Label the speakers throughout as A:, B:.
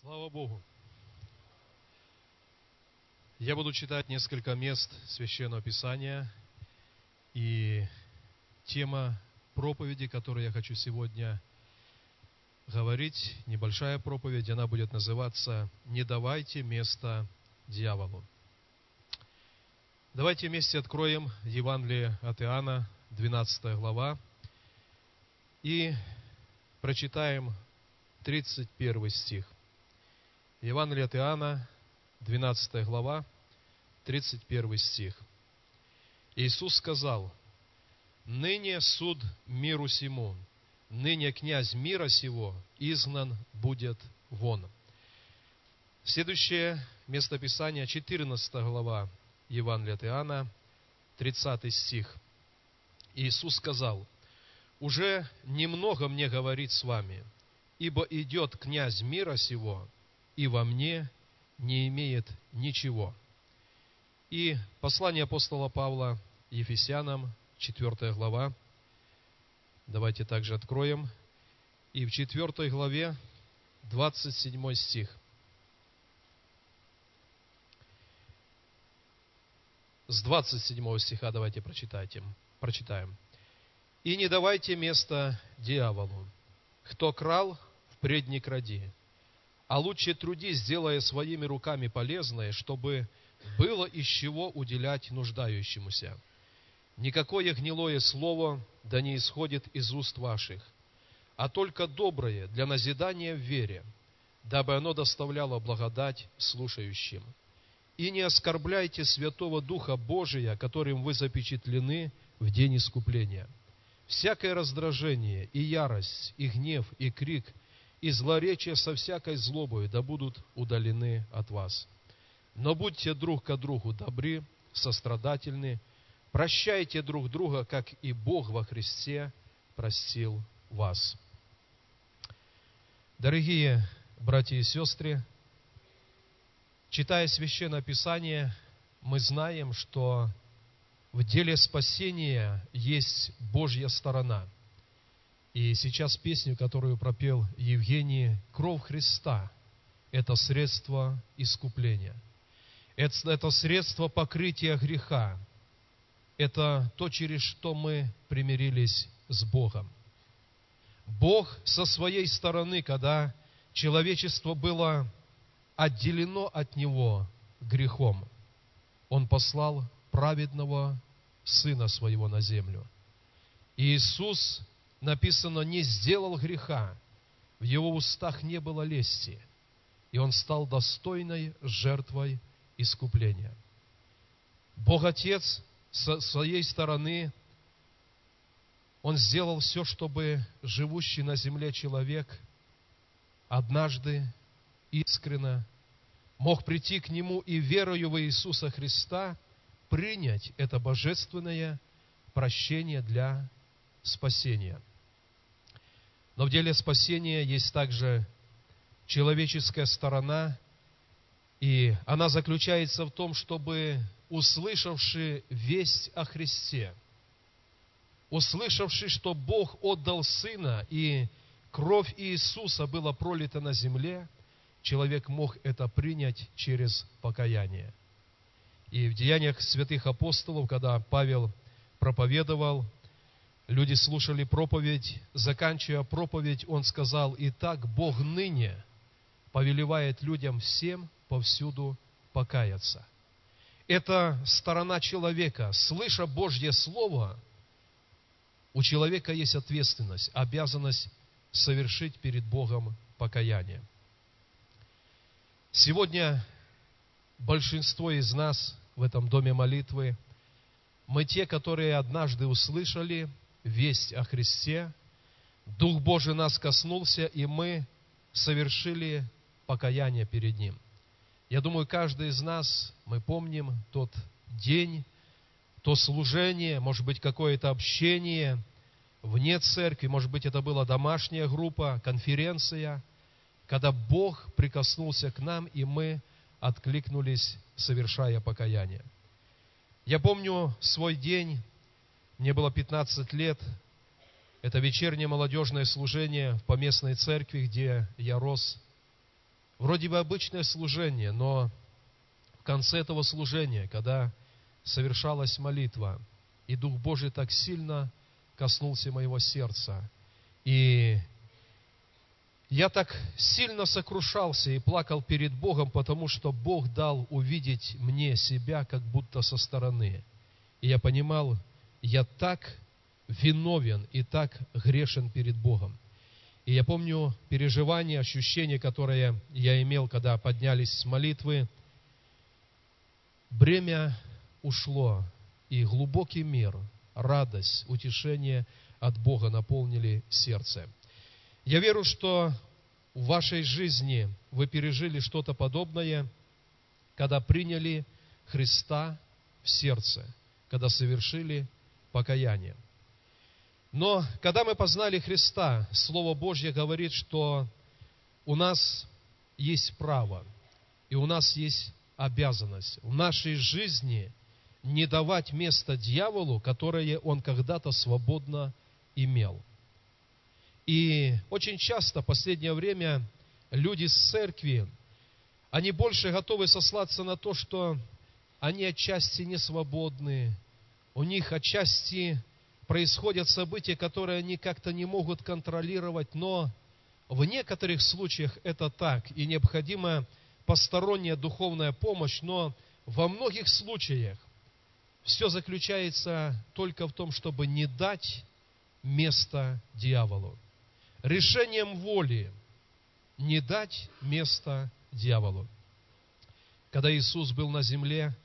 A: Слава Богу! Я буду читать несколько мест Священного Писания, и тема проповеди, которую я хочу сегодня говорить, небольшая проповедь, она будет называться «Не давайте место дьяволу». Давайте вместе откроем Евангелие от Иоанна, 12 глава, и прочитаем 31 стих. Евангелие от Иоанна, 12 глава, 31 стих. Иисус сказал, «Ныне суд миру сему, ныне князь мира сего изгнан будет вон». Следующее местописание, 14 глава Евангелия от Иоанна, 30 стих. Иисус сказал, «Уже немного мне говорить с вами, ибо идет князь мира сего, и во мне не имеет ничего. И послание апостола Павла Ефесянам, 4 глава. Давайте также откроем. И в 4 главе 27 стих. С 27 стиха давайте прочитайте, прочитаем. «И не давайте место дьяволу. Кто крал, впредь не кради, а лучше трудись, делая своими руками полезное, чтобы было из чего уделять нуждающемуся. Никакое гнилое слово да не исходит из уст ваших, а только доброе для назидания в вере, дабы оно доставляло благодать слушающим. И не оскорбляйте Святого Духа Божия, которым вы запечатлены в день искупления. Всякое раздражение и ярость, и гнев, и крик – и злоречия со всякой злобой да будут удалены от вас. Но будьте друг к другу добры, сострадательны, прощайте друг друга, как и Бог во Христе простил вас. Дорогие братья и сестры, читая Священное Писание, мы знаем, что в деле спасения есть Божья сторона – и сейчас песню, которую пропел Евгений, «Кровь Христа» – это средство искупления. Это, это средство покрытия греха. Это то, через что мы примирились с Богом. Бог со своей стороны, когда человечество было отделено от Него грехом, Он послал праведного Сына Своего на землю. И Иисус написано, не сделал греха, в его устах не было лести, и он стал достойной жертвой искупления. Бог Отец со своей стороны, Он сделал все, чтобы живущий на земле человек однажды искренно мог прийти к Нему и верою в Иисуса Христа принять это божественное прощение для спасения. Но в деле спасения есть также человеческая сторона, и она заключается в том, чтобы услышавший весть о Христе, услышавший, что Бог отдал Сына, и кровь Иисуса была пролита на земле, человек мог это принять через покаяние. И в деяниях святых апостолов, когда Павел проповедовал Люди слушали проповедь, заканчивая проповедь, он сказал, «Итак, Бог ныне повелевает людям всем повсюду покаяться». Это сторона человека. Слыша Божье Слово, у человека есть ответственность, обязанность совершить перед Богом покаяние. Сегодня большинство из нас в этом доме молитвы, мы те, которые однажды услышали весть о Христе, Дух Божий нас коснулся, и мы совершили покаяние перед Ним. Я думаю, каждый из нас, мы помним тот день, то служение, может быть, какое-то общение вне церкви, может быть, это была домашняя группа, конференция, когда Бог прикоснулся к нам, и мы откликнулись, совершая покаяние. Я помню свой день, мне было 15 лет. Это вечернее молодежное служение в поместной церкви, где я рос. Вроде бы обычное служение, но в конце этого служения, когда совершалась молитва, и Дух Божий так сильно коснулся моего сердца, и я так сильно сокрушался и плакал перед Богом, потому что Бог дал увидеть мне себя как будто со стороны. И я понимал, я так виновен и так грешен перед Богом. И я помню переживания, ощущения, которые я имел, когда поднялись с молитвы. Бремя ушло, и глубокий мир, радость, утешение от Бога наполнили сердце. Я верю, что в вашей жизни вы пережили что-то подобное, когда приняли Христа в сердце, когда совершили покаяние. Но когда мы познали Христа, Слово Божье говорит, что у нас есть право и у нас есть обязанность в нашей жизни не давать место дьяволу, которое он когда-то свободно имел. И очень часто в последнее время люди с церкви, они больше готовы сослаться на то, что они отчасти не свободны, у них отчасти происходят события, которые они как-то не могут контролировать, но в некоторых случаях это так, и необходима посторонняя духовная помощь, но во многих случаях все заключается только в том, чтобы не дать место дьяволу решением воли не дать место дьяволу. Когда Иисус был на земле,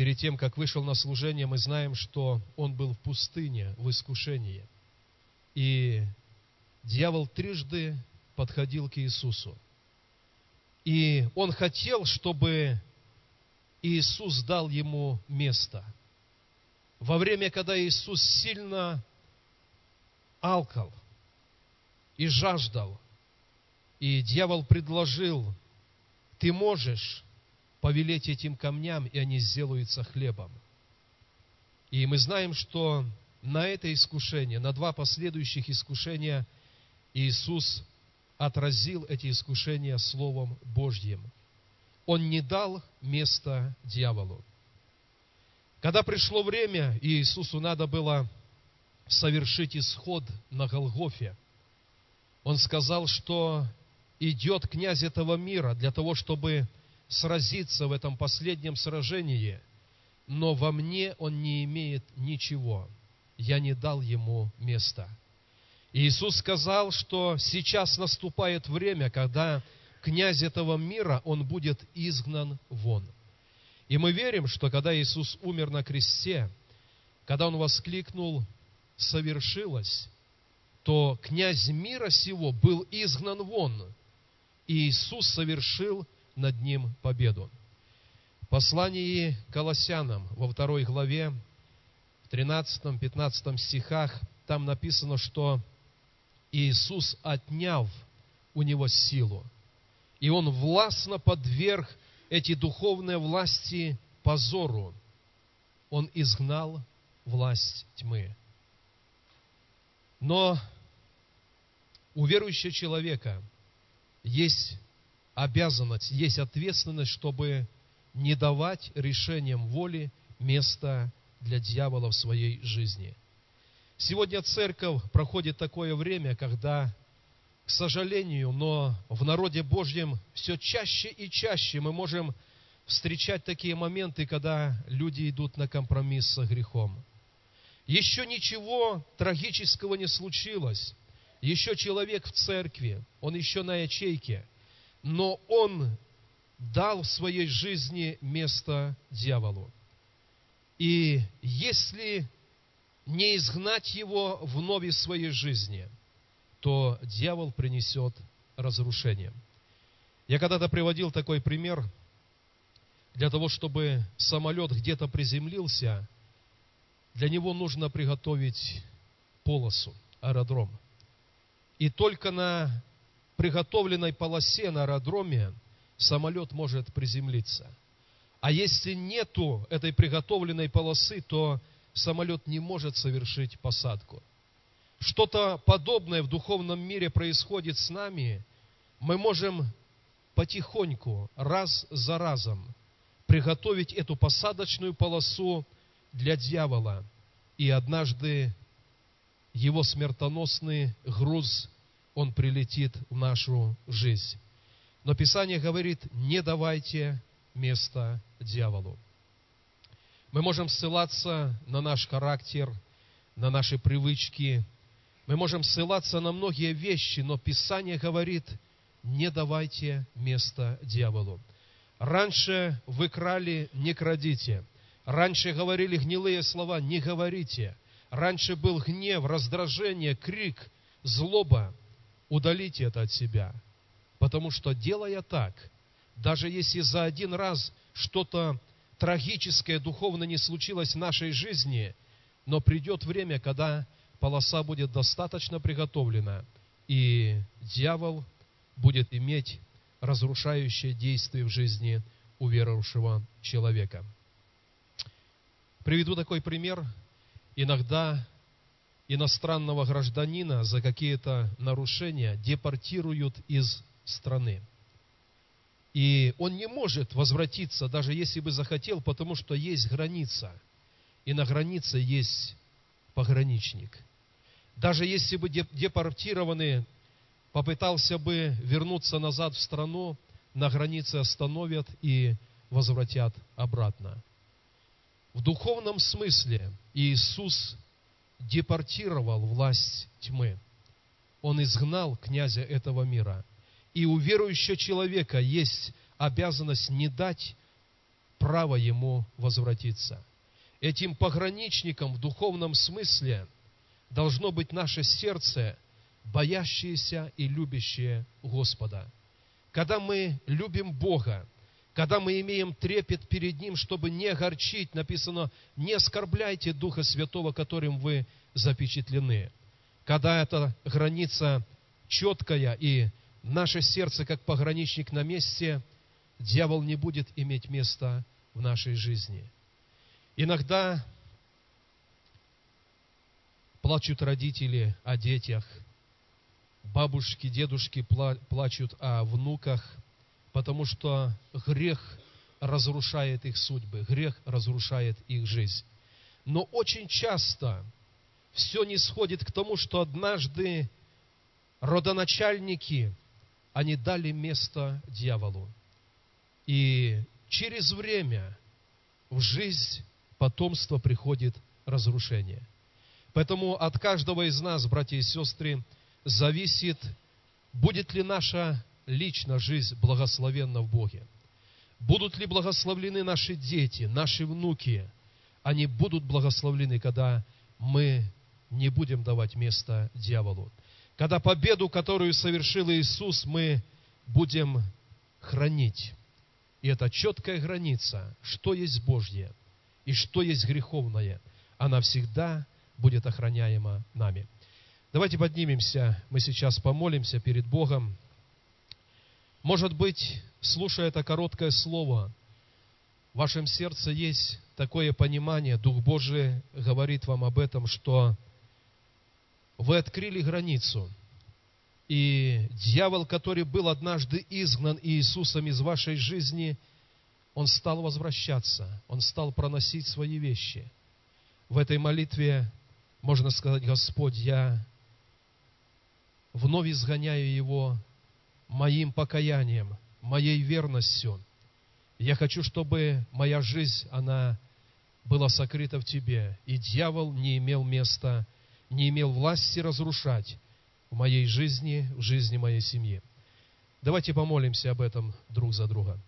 A: перед тем, как вышел на служение, мы знаем, что Он был в пустыне, в искушении. И дьявол трижды подходил к Иисусу. И он хотел, чтобы Иисус дал ему место. Во время, когда Иисус сильно алкал, и жаждал. И дьявол предложил, ты можешь повелеть этим камням, и они сделаются хлебом. И мы знаем, что на это искушение, на два последующих искушения Иисус отразил эти искушения Словом Божьим. Он не дал места дьяволу. Когда пришло время, и Иисусу надо было совершить исход на Голгофе – он сказал, что идет князь этого мира для того, чтобы сразиться в этом последнем сражении, но во мне он не имеет ничего. Я не дал ему места. Иисус сказал, что сейчас наступает время, когда князь этого мира, он будет изгнан вон. И мы верим, что когда Иисус умер на кресте, когда Он воскликнул «совершилось», то князь мира сего был изгнан вон, и Иисус совершил над ним победу. В послании Колоссянам во второй главе, в 13-15 стихах, там написано, что Иисус, отняв у него силу, и он властно подверг эти духовные власти позору, он изгнал власть тьмы. Но у верующего человека есть обязанность, есть ответственность, чтобы не давать решениям воли места для дьявола в своей жизни. Сегодня церковь проходит такое время, когда, к сожалению, но в народе Божьем все чаще и чаще мы можем встречать такие моменты, когда люди идут на компромисс со грехом. Еще ничего трагического не случилось. Еще человек в церкви, он еще на ячейке, но он дал в своей жизни место дьяволу. И если не изгнать его вновь из своей жизни, то дьявол принесет разрушение. Я когда-то приводил такой пример. Для того, чтобы самолет где-то приземлился – для него нужно приготовить полосу, аэродром. И только на приготовленной полосе на аэродроме самолет может приземлиться. А если нету этой приготовленной полосы, то самолет не может совершить посадку. Что-то подобное в духовном мире происходит с нами. Мы можем потихоньку, раз за разом, приготовить эту посадочную полосу для дьявола. И однажды его смертоносный груз, он прилетит в нашу жизнь. Но Писание говорит, не давайте место дьяволу. Мы можем ссылаться на наш характер, на наши привычки. Мы можем ссылаться на многие вещи, но Писание говорит, не давайте место дьяволу. Раньше вы крали, не крадите. Раньше говорили гнилые слова, не говорите. Раньше был гнев, раздражение, крик, злоба. Удалите это от себя. Потому что, делая так, даже если за один раз что-то трагическое духовно не случилось в нашей жизни, но придет время, когда полоса будет достаточно приготовлена, и дьявол будет иметь разрушающее действие в жизни уверовавшего человека. Приведу такой пример. Иногда иностранного гражданина за какие-то нарушения депортируют из страны. И он не может возвратиться, даже если бы захотел, потому что есть граница. И на границе есть пограничник. Даже если бы депортированный попытался бы вернуться назад в страну, на границе остановят и возвратят обратно. В духовном смысле Иисус депортировал власть тьмы. Он изгнал князя этого мира. И у верующего человека есть обязанность не дать право ему возвратиться. Этим пограничником в духовном смысле должно быть наше сердце, боящееся и любящее Господа. Когда мы любим Бога, когда мы имеем трепет перед Ним, чтобы не огорчить, написано, не оскорбляйте Духа Святого, которым вы запечатлены. Когда эта граница четкая и наше сердце, как пограничник на месте, дьявол не будет иметь места в нашей жизни. Иногда плачут родители о детях, бабушки, дедушки плачут о внуках, потому что грех разрушает их судьбы, грех разрушает их жизнь. Но очень часто все не сходит к тому, что однажды родоначальники, они дали место дьяволу. И через время в жизнь потомства приходит разрушение. Поэтому от каждого из нас, братья и сестры, зависит, будет ли наша личная жизнь благословенна в Боге. Будут ли благословлены наши дети, наши внуки. Они будут благословлены, когда мы не будем давать место дьяволу. Когда победу, которую совершил Иисус, мы будем хранить. И это четкая граница, что есть Божье и что есть греховное. Она всегда будет охраняема нами. Давайте поднимемся, мы сейчас помолимся перед Богом. Может быть, слушая это короткое слово, в вашем сердце есть такое понимание, Дух Божий говорит вам об этом, что вы открыли границу, и дьявол, который был однажды изгнан Иисусом из вашей жизни, он стал возвращаться, он стал проносить свои вещи. В этой молитве можно сказать, Господь, я вновь изгоняю его моим покаянием, моей верностью. Я хочу, чтобы моя жизнь, она была сокрыта в Тебе, и дьявол не имел места, не имел власти разрушать в моей жизни, в жизни моей семьи. Давайте помолимся об этом друг за друга.